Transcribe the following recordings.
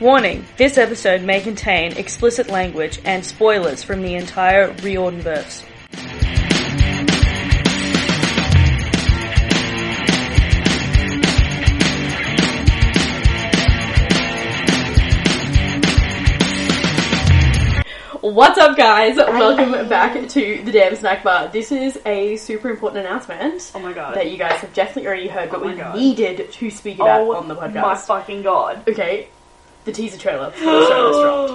Warning this episode may contain explicit language and spoilers from the entire Riordanverse. What's up, guys? Welcome back to the Dam Snack Bar. This is a super important announcement Oh my god. that you guys have definitely already heard, but Oh my we God. needed to speak about oh on the podcast. my fucking god. Okay, the teaser trailer for the show has dropped.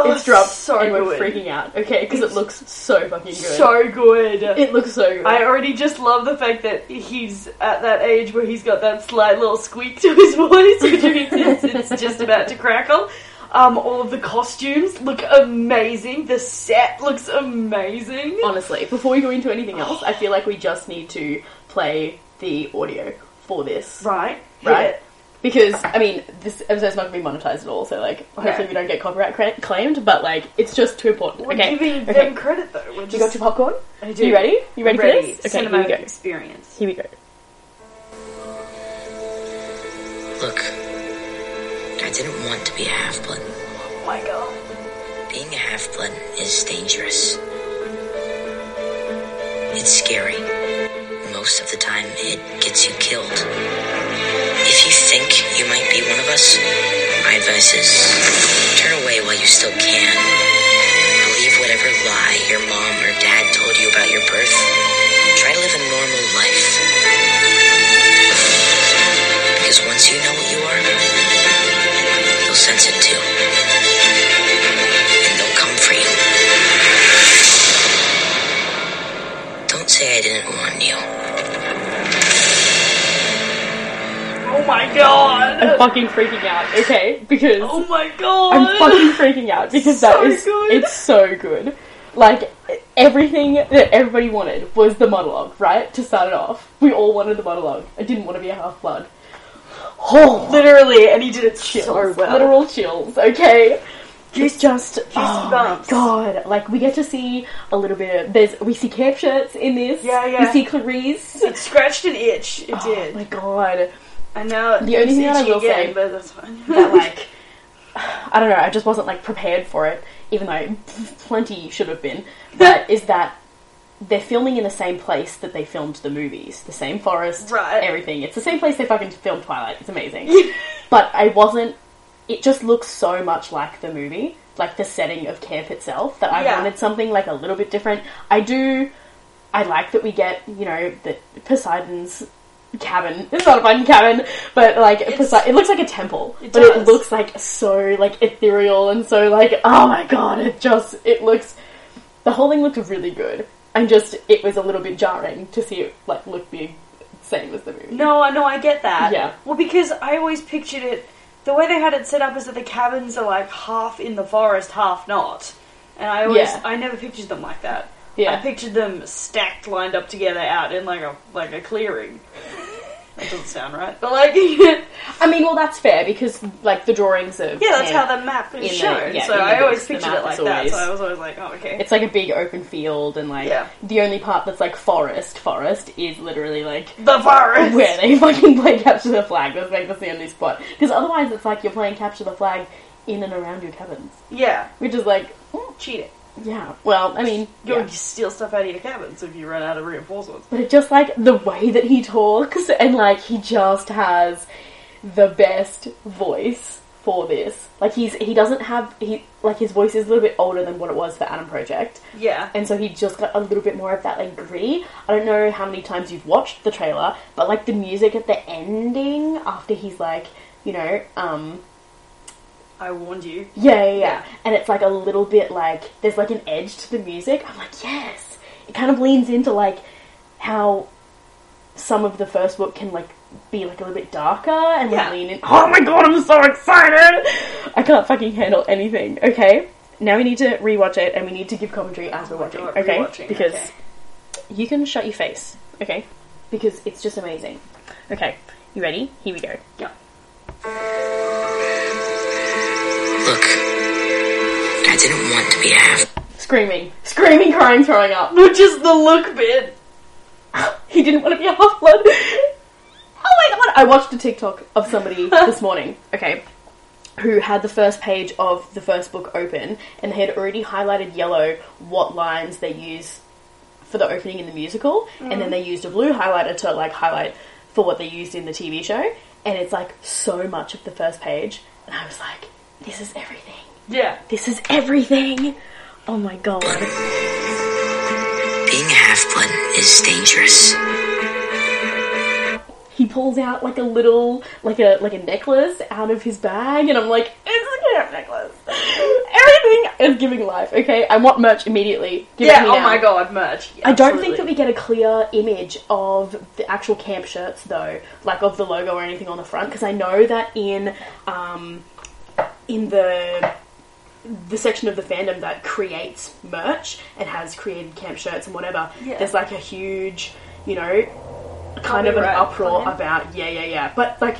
Oh, It's dropped, so and we're good. freaking out. Okay, because it looks so fucking good. So good. it looks so good. I already just love the fact that he's at that age where he's got that slight little squeak to his voice, which means it's, it's just about to crackle. Um, all of the costumes look amazing. The set looks amazing. Honestly, before we go into anything else, I feel like we just need to play the audio for this, Right? right? Yeah. Because I mean, this episode's not going to be monetized at all, so like, hopefully No. we don't get copyright cra- claimed. But like, it's just too important. We're okay, giving okay. them credit though. We're just, You got your popcorn? I do. You ready? You ready, Ready. for this? Okay, here we Cinematic go. experience. Here we go. Look, I didn't want to be a half blood. Oh my god. Being a half blood is dangerous. It's scary. Most of the time, it gets you killed. If you think you might be one of us, my advice is turn away while you still can. Believe whatever lie your mom or dad told you about your birth. Try to live a normal life. Because once you know what you are, you'll sense it too. My god. I'm fucking freaking out. Okay, because Oh my god. I'm fucking freaking out because that So is good. it's so good. Like everything that everybody wanted was the monologue, right? To start it off, we all wanted the monologue. I didn't want to be a half blood. Oh, Literally, and he did it chills, so well. literal chills. Okay, it's just oh my god! Like we get to see a little bit. Of, there's we see camp shirts in this. Yeah, yeah. We see Clarisse. It scratched an itch. It Oh did. my god! And now The only thing that I will again, say but that's fine. that like I don't know, I just wasn't like prepared for it, even though plenty should have been. But is that they're filming in the same place that they filmed the movies, the same forest, Right. everything. It's the same place they fucking filmed Twilight. It's amazing. but I wasn't. It just looks so much like the movie, like the setting of camp itself, that I Yeah. wanted something like a little bit different. I do. I like that we get, you know, that Poseidon's cabin. It's not a fucking cabin, but like it looks like a temple, It but it looks like so like ethereal and so like oh my god, it just it looks. The whole thing looked really good, and just it was a little bit jarring to see it like look the same as the movie. no, I know, I get that. Yeah. Well, because I always pictured it. The way they had it set up is that the cabins are like half in the forest, half not. And I always, Yeah. I never pictured them like that. Yeah. I pictured them stacked, lined up together, out in like a like a clearing. That doesn't sound right, but like, I mean, well, that's fair because like the drawings of Yeah, that's how the map is in the- shown. yeah, so in the I always books, the pictured map it like is that. always- So I was always like, oh, okay. It's like a big open field, and like Yeah. the only part that's like forest, forest is literally like the forest. where they fucking play capture the flag. That's like that's the only spot because otherwise it's like you're playing capture the flag in and around your cabins, Yeah, which is like mm, cheating. Yeah. Well, I mean, You'll yeah. steal stuff out of your cabins if you run out of reinforcements. but it just like the way that he talks and like he just has the best voice for this. Like he's he doesn't have he like his voice is a little bit older than what it was for Adam Project. Yeah. and so he just got a little bit more of that like gritty. I don't know how many times you've watched the trailer, but like the music at the ending after he's like, you know, um, I warned you. yeah, yeah, yeah, Yeah. and it's like a little bit like there's like an edge to the music. I'm like, yes, it kind of leans into like how some of the first book can like be like a little bit darker and like lean in. Oh my god, I'm so excited! I can't fucking handle anything. Okay, now we need to rewatch it and we need to give commentary as we're Oh watching. God, okay, rewatching, because okay. you can shut your face. Okay, because it's just amazing. Okay, you ready? Here we go. Yeah. Look, I didn't want to be half. Screaming, screaming, crying, throwing up. Not just the look bit. He didn't want to be a half blood. Oh my god! I watched a TikTok of somebody this morning, okay, who had the first page of the first book open and they had already highlighted yellow what lines they use for the opening in the musical, and then mm-hmm. they used a blue highlighter to like highlight for what they used in the TV show, and it's like so much of the first page, and I was like, this is everything. Yeah. This is everything. Oh my god. Being a half-blood is dangerous. He pulls out like a little, like a like a necklace out of his bag, and I'm like, it's a cat necklace. Everything is giving life. Okay, I want merch immediately. Give Yeah, to me oh now. my god, merch. I don't think that we get a clear image of the actual camp shirts though, like of the logo or anything on the front, because I know that in um, in the the section of the fandom that creates merch and has created camp shirts and whatever, Yeah. there's like a huge, you know, kind of an Copyright uproar about yeah, yeah, yeah, but like.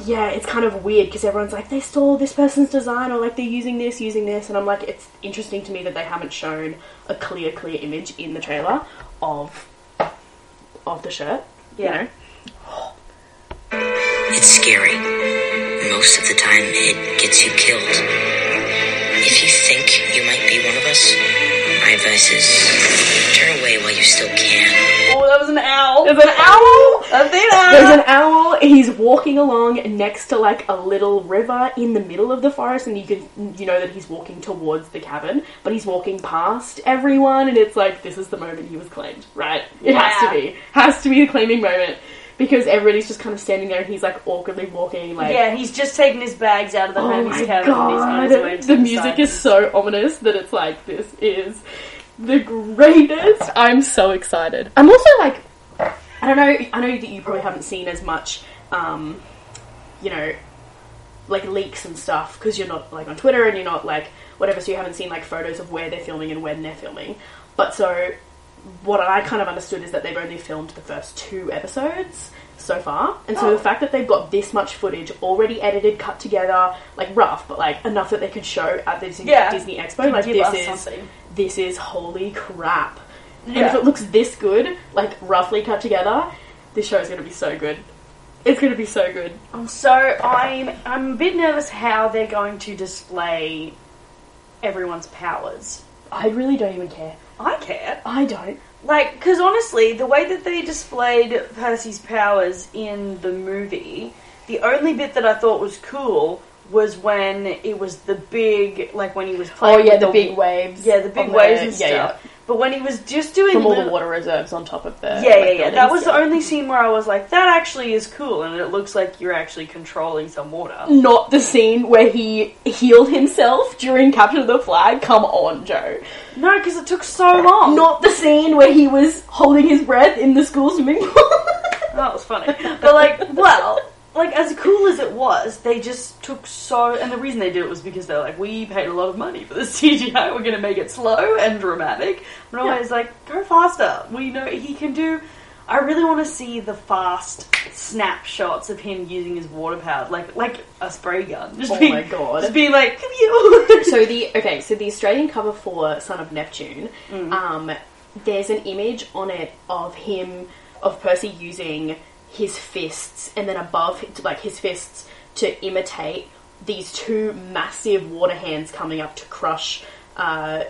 Yeah, it's kind of weird because everyone's like they stole this person's design or like they're using this, using this, and I'm like it's interesting to me that they haven't shown a clear, clear image in the trailer of of the shirt. you Yeah. know? It's scary. Most of the time, it gets you killed. If you think you might be one of us, my advice is turn away while you still can. Oh, that was an owl. There's an owl. That's the owl. There's an owl. He's walking along next to like a little river in the middle of the forest, and you can you know that he's walking towards the cabin, but he's walking past everyone, and it's like this is the moment he was claimed, right? It has to be, has to be the claiming moment because everybody's just kind of standing there, and he's like awkwardly walking, like yeah, he's just taking his bags out of the Oh my cabin god! to The music side. is so ominous that it's like this is the greatest. I'm so excited. I'm also like, I don't know. I know that you probably haven't seen as much, um, you know, like leaks and stuff because you're not like on Twitter and you're not like whatever. So you haven't seen like photos of where they're filming and when they're filming. But so what I kind of understood is that they've only filmed the first two episodes so far, and so Oh. the fact that they've got this much footage already edited, cut together, like rough, but like enough that they could show at the Disney, Yeah. Disney Expo, like this is something. this is holy crap. And if it looks this good, like roughly cut together, this show is going to be so good. It's going to be so good. I'm So I'm I'm a bit nervous how they're going to display everyone's powers. I really don't even care. I care. I don't. Like, because honestly, the way that they displayed Percy's powers in the movie, the only bit that I thought was cool was when it was the big, like when he was Oh yeah, with the big waves. yeah, the big waves and yeah, stuff. But when he was just doing. From all the little- water reserves on top of the yeah, yeah, yeah. That was the only scene where I was like, that actually is cool, and it looks like you're actually controlling some water. not the scene where he healed himself during capture of the flag. Come on, Jo. No, because it took so long. Not the scene where he was holding his breath in the school swimming pool. That was funny. But like, well, like as cool as it was, they just took so. And the reason they did it was because they're like, we paid a lot of money for this CGI. We're going to make it slow and dramatic. And Yeah. always like, go faster. We know he can do. I really want to see the fast snapshots of him using his water power, like like a spray gun. Just Oh being, my God. Just being like, pew. so the okay, so the Australian cover for Son of Neptune, um, there's an image on it of him of Percy using his fists, and then above like his fists to imitate these two massive water hands coming up to crush uh,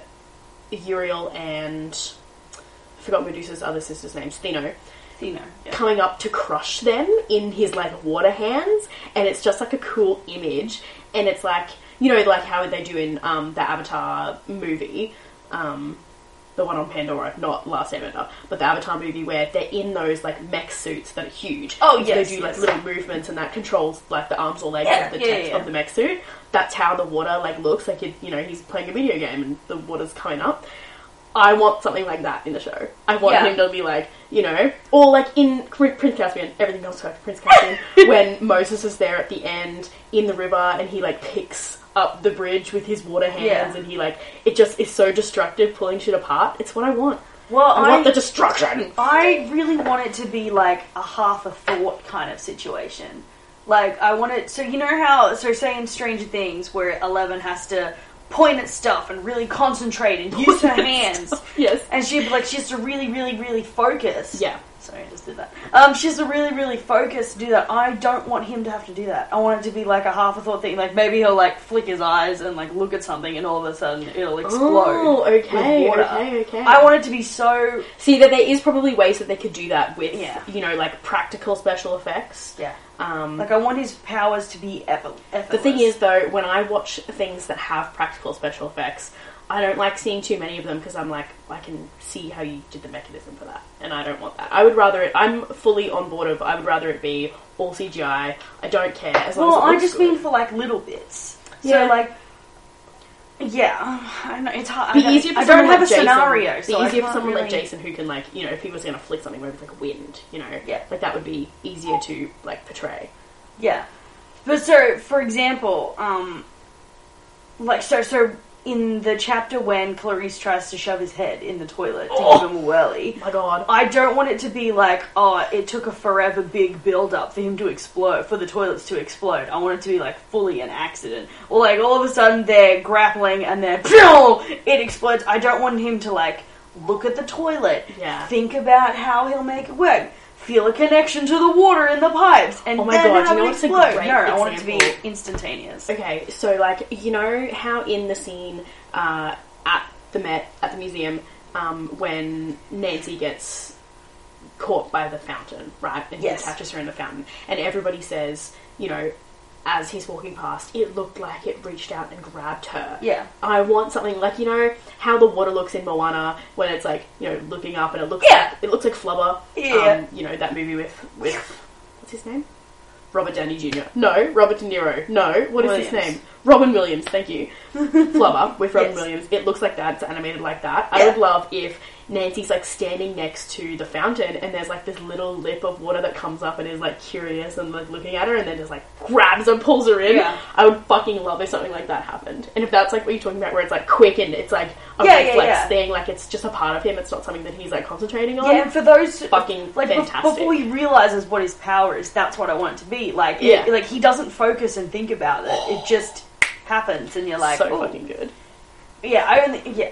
Euryale and I forgot Medusa's other sister's name, Stheno you yeah. coming up to crush them in his like water hands and it's just like a cool image and it's like you know like how would they do in um, the avatar movie um, the one on pandora not last airbender but the avatar movie where they're in those like mech suits that are huge Oh, yes, they do like yes. little movements and that controls like the arms or legs Yeah, of the yeah, text yeah. of the mech suit that's how the water like looks like it, you know he's playing a video game and the water's coming up I want something like that in the show. I want Yeah. him to be like, you know, or like in Prin- Prince Caspian, everything else correct, Prince Caspian, when Moses is there at the end in the river and he like picks up the bridge with his water hands Yeah. and he like, it just is so destructive pulling shit apart. It's what I want. Well, I, want the destruction. I really want it to be like a half a thought kind of situation. Like I want it so you know how so say in Stranger Things where Eleven has to point at stuff and really concentrate and use her hands. Yes. And she like she has to really, really, really focus. Yeah. Sorry, I just did that. Um, she has to really, really focus to do that. I don't want him to have to do that. I want it to be like a half a thought thing. Like maybe he'll like flick his eyes and like look at something, and all of a sudden it'll explode. Oh, okay, okay, okay. I want it to be so See that there is probably ways that they could do that with, Yeah. you know, like practical special effects. yeah. Um, Like I want his powers to be effortless. the thing is, though, when I watch things that have practical special effects, I don't like seeing too many of them because I'm like, I can see how you did the mechanism for that, and I don't want that. I would rather it. I'm fully on board of. I would rather it be all CGI. I don't care as long well, as it I just good. mean for like little bits. Yeah. So like. Yeah, I know it's hard. be I don't, easier for I don't have like a Jason. scenario. Be so I easier for someone like Jason who can like you know if he was going to flick something where it's like wind, you know, Yeah. like that would be easier to like portray. Yeah, but so for example, um, like so so in the chapter when Clarisse tries to shove his head in the toilet to Oh. give him a whirly. My God, I don't want it to be like, oh, it took a forever big build up for him to explode, for the toilets to explode. I want it to be like fully an accident. Or like all of a sudden they're grappling and they're, it explodes. I don't want him to like look at the toilet, Yeah. think about how he'll make it work, feel a connection to the water in the pipes, and Oh my then God, have you know it explode. no, I want it to be instantaneous. Okay, so like you know how in the scene uh, at the Met at the museum um, when Nancy gets caught by the fountain, right, and Yes. he catches her in the fountain, and everybody says, you know, as he's walking past, it looked like it reached out and grabbed her. Yeah. I want something like you know how the water looks in Moana when it's like you know looking up and it looks Yeah. like, it looks like Flubber. Yeah. Um, you know that movie with with what's his name? Robert Downey Jr. No, Robert De Niro. No, what is his name? Robin Williams. Thank you. Flubber with Robin Yes. Williams. It looks like that. It's animated like that. I would love if Nancy's like standing next to the fountain and there's like this little lip of water that comes up and is like curious and like looking at her and then just like grabs and pulls her in. Yeah. I would fucking love if something like that happened. And if that's like what you're talking about, where it's like quick and it's like a Yeah, yeah, reflex yeah. thing, like it's just a part of him. It's not something that he's like concentrating on. Yeah, and for those Fucking like fantastic. before he realizes what his power is, that's what I want it to be. Like, it- like he doesn't focus and think about it; it just happens, and you're like, so "Ooh." fucking good. yeah. I only, yeah.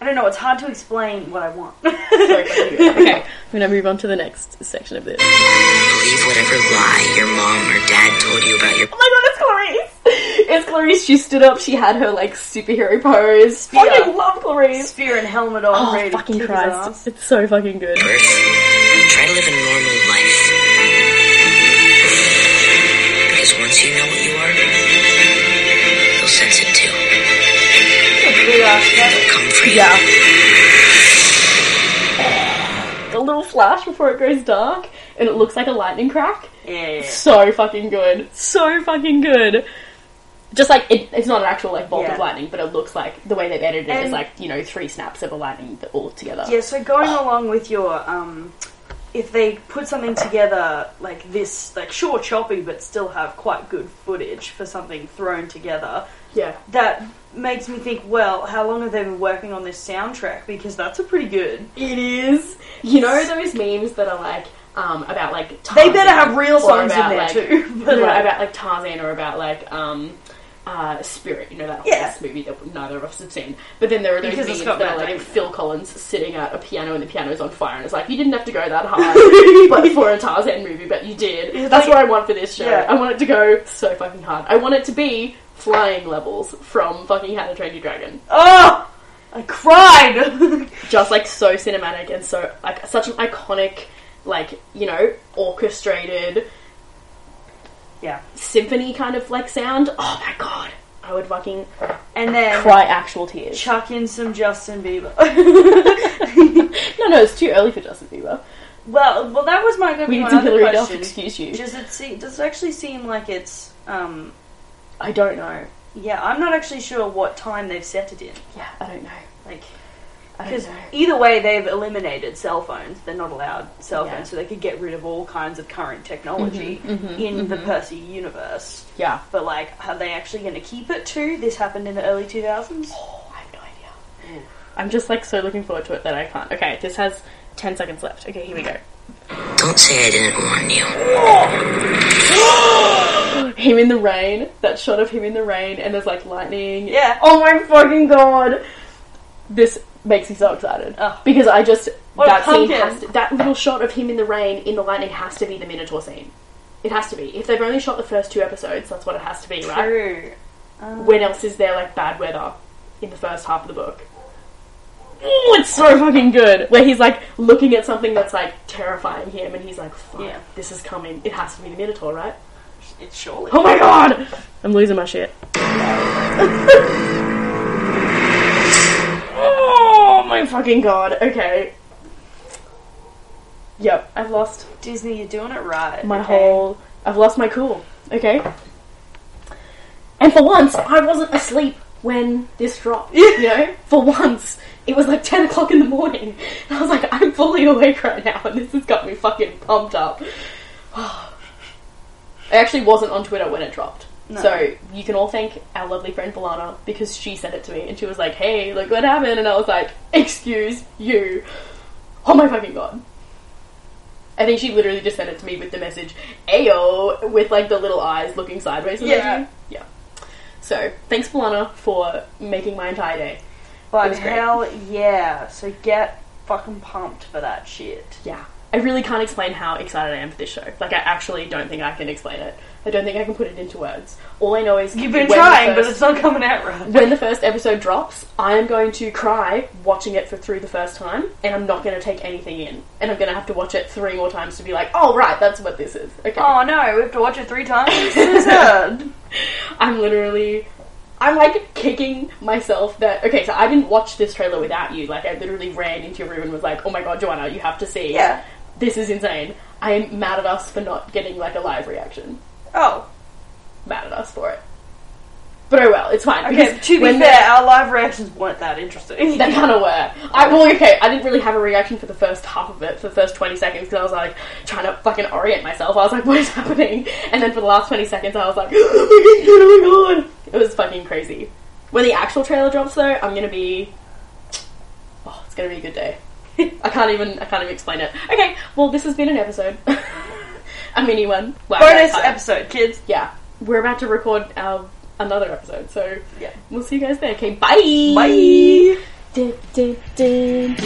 I don't know. It's hard to explain what I want. So fucking good. Okay, I'm gonna move on to the next section of this. Believe whatever lie your mom or dad told you about your Oh my god, it's Clarisse! It's Clarisse. She stood up. She had her like superhero pose. Yeah. Fucking love Clarisse. Spear and helmet on, Oh ready fucking Christ! It's so fucking good. birth. Try to live a flash before it goes dark, and it looks like a lightning crack. Yeah, yeah. So fucking good. So fucking good. Just like it, it's not an actual like bolt Yeah. of lightning, but it looks like the way they've edited it is And- like you know three snaps of a lightning all together. Yeah, so going along with your, um, if they put something together like this, like sure choppy, but still have quite good footage for something thrown together, Yeah. that makes me think, well, how long have they been working on this soundtrack? Because that's a pretty good. It is. You know those memes that are like um, about like Tarzan, They better have real songs in there like- too. But like, about like Tarzan or about like um, uh, Spirit. You know that Yeah. horse movie that neither of us had seen. But then there are those Because it's memes that are like Damon. Phil Collins sitting at a piano and the piano's on fire, and it's like you didn't have to go that hard, but for a Tarzan movie, but you did. It's That's like- what I want for this show. Yeah. I want it to go so fucking hard. I want it to be flying levels from fucking How to Train Your Dragon. oh, I cried. just like so cinematic and so like such an iconic like you know orchestrated yeah, symphony kind of like sound oh my god i would fucking and then cry actual tears chuck in some Justin Bieber. no no it's too early for justin bieber well, well, that was my good we need my some other hilary duff question. excuse you Does it see? Does it actually seem like it's? Um, i don't know yeah, I'm not actually sure what time they've set it in. yeah i don't know Like, because either way, they've eliminated cell phones. They're not allowed cell Yeah. phones, so they could get rid of all kinds of current technology mhm, in the mhm. Percy universe. yeah But like, are they actually going to keep it too? This happened in the early 2000s. oh i have no idea i'm just like so looking forward to it that i can't okay this has 10 seconds left okay here we go Don't say I didn't warn you. him in the rain that shot of him in the rain and there's like lightning Yeah. oh my fucking god this makes me so excited Oh. because I just What a that scene pumpkin. has to, that little shot of him in the rain in the lightning has to be the Minotaur scene. It has to be. If they've only shot the first two episodes, that's what it has to be, right? True. Um, When else is there like bad weather in the first half of the book? Ooh, it's so fucking good. Where he's like looking at something that's like terrifying him, and he's like, "Fuck, Yeah. this is coming. It has to be the Minotaur, right?" it's surely. Oh my god! I'm losing my shit. oh my fucking god. Okay. Yep, I've lost Disney, you're doing it right. my okay? whole. I've lost my cool. Okay. And for once, I wasn't asleep when this dropped. You know, for once, it was like ten o'clock in the morning. I was like, I'm fully awake right now, and this has got me fucking pumped up. I actually wasn't on Twitter when it dropped. No. So you can all thank our lovely friend Balana because she sent it to me and she was like, "Hey, look what happened," and I was like, "Excuse you." Oh my fucking god. I think she literally just sent it to me with the message "Ayo" with like the little eyes looking sideways. Yeah. yeah. So thanks, Balana, for making my entire day. But hell yeah. So get fucking pumped for that shit. Yeah. I really can't explain how excited I am for this show. Like, I actually don't think I can explain it. I don't think I can put it into words. All I know is You've been when the trying, but first- it's not coming out right. when the first episode drops, I am going to cry watching it for through the first time, and I'm not going to take anything in, and I'm going to have to watch it three more times to be like, oh right, that's what this is. Okay, Oh no, we have to watch it three times. This is. I'm literally, I'm like kicking myself that. Okay, so I didn't watch this trailer without you. Like I literally ran into your room and was like, oh my god, Joanna, you have to see. Yeah. this is insane. I am mad at us for not getting like a live reaction. Oh, Mad at us for it. But oh well, it's fine. okay. because To be when fair, our live reactions weren't that interesting. They kind of were. I well, okay. I didn't really have a reaction for the first half of it, for the first twenty seconds, because I was like trying to fucking orient myself. I was like, "What is happening?" And then for the last twenty seconds, I was like, "Oh my god!" It was fucking crazy. When the actual trailer drops, though, I'm gonna be. Oh, it's gonna be a good day. I can't even. I can't even explain it. Okay. Well, this has been an episode, a mini one. Wow, Bonus episode, kids. Yeah, we're about to record our another episode, so Yeah. we'll see you guys there. Okay, bye. Bye. Dun, dun, dun,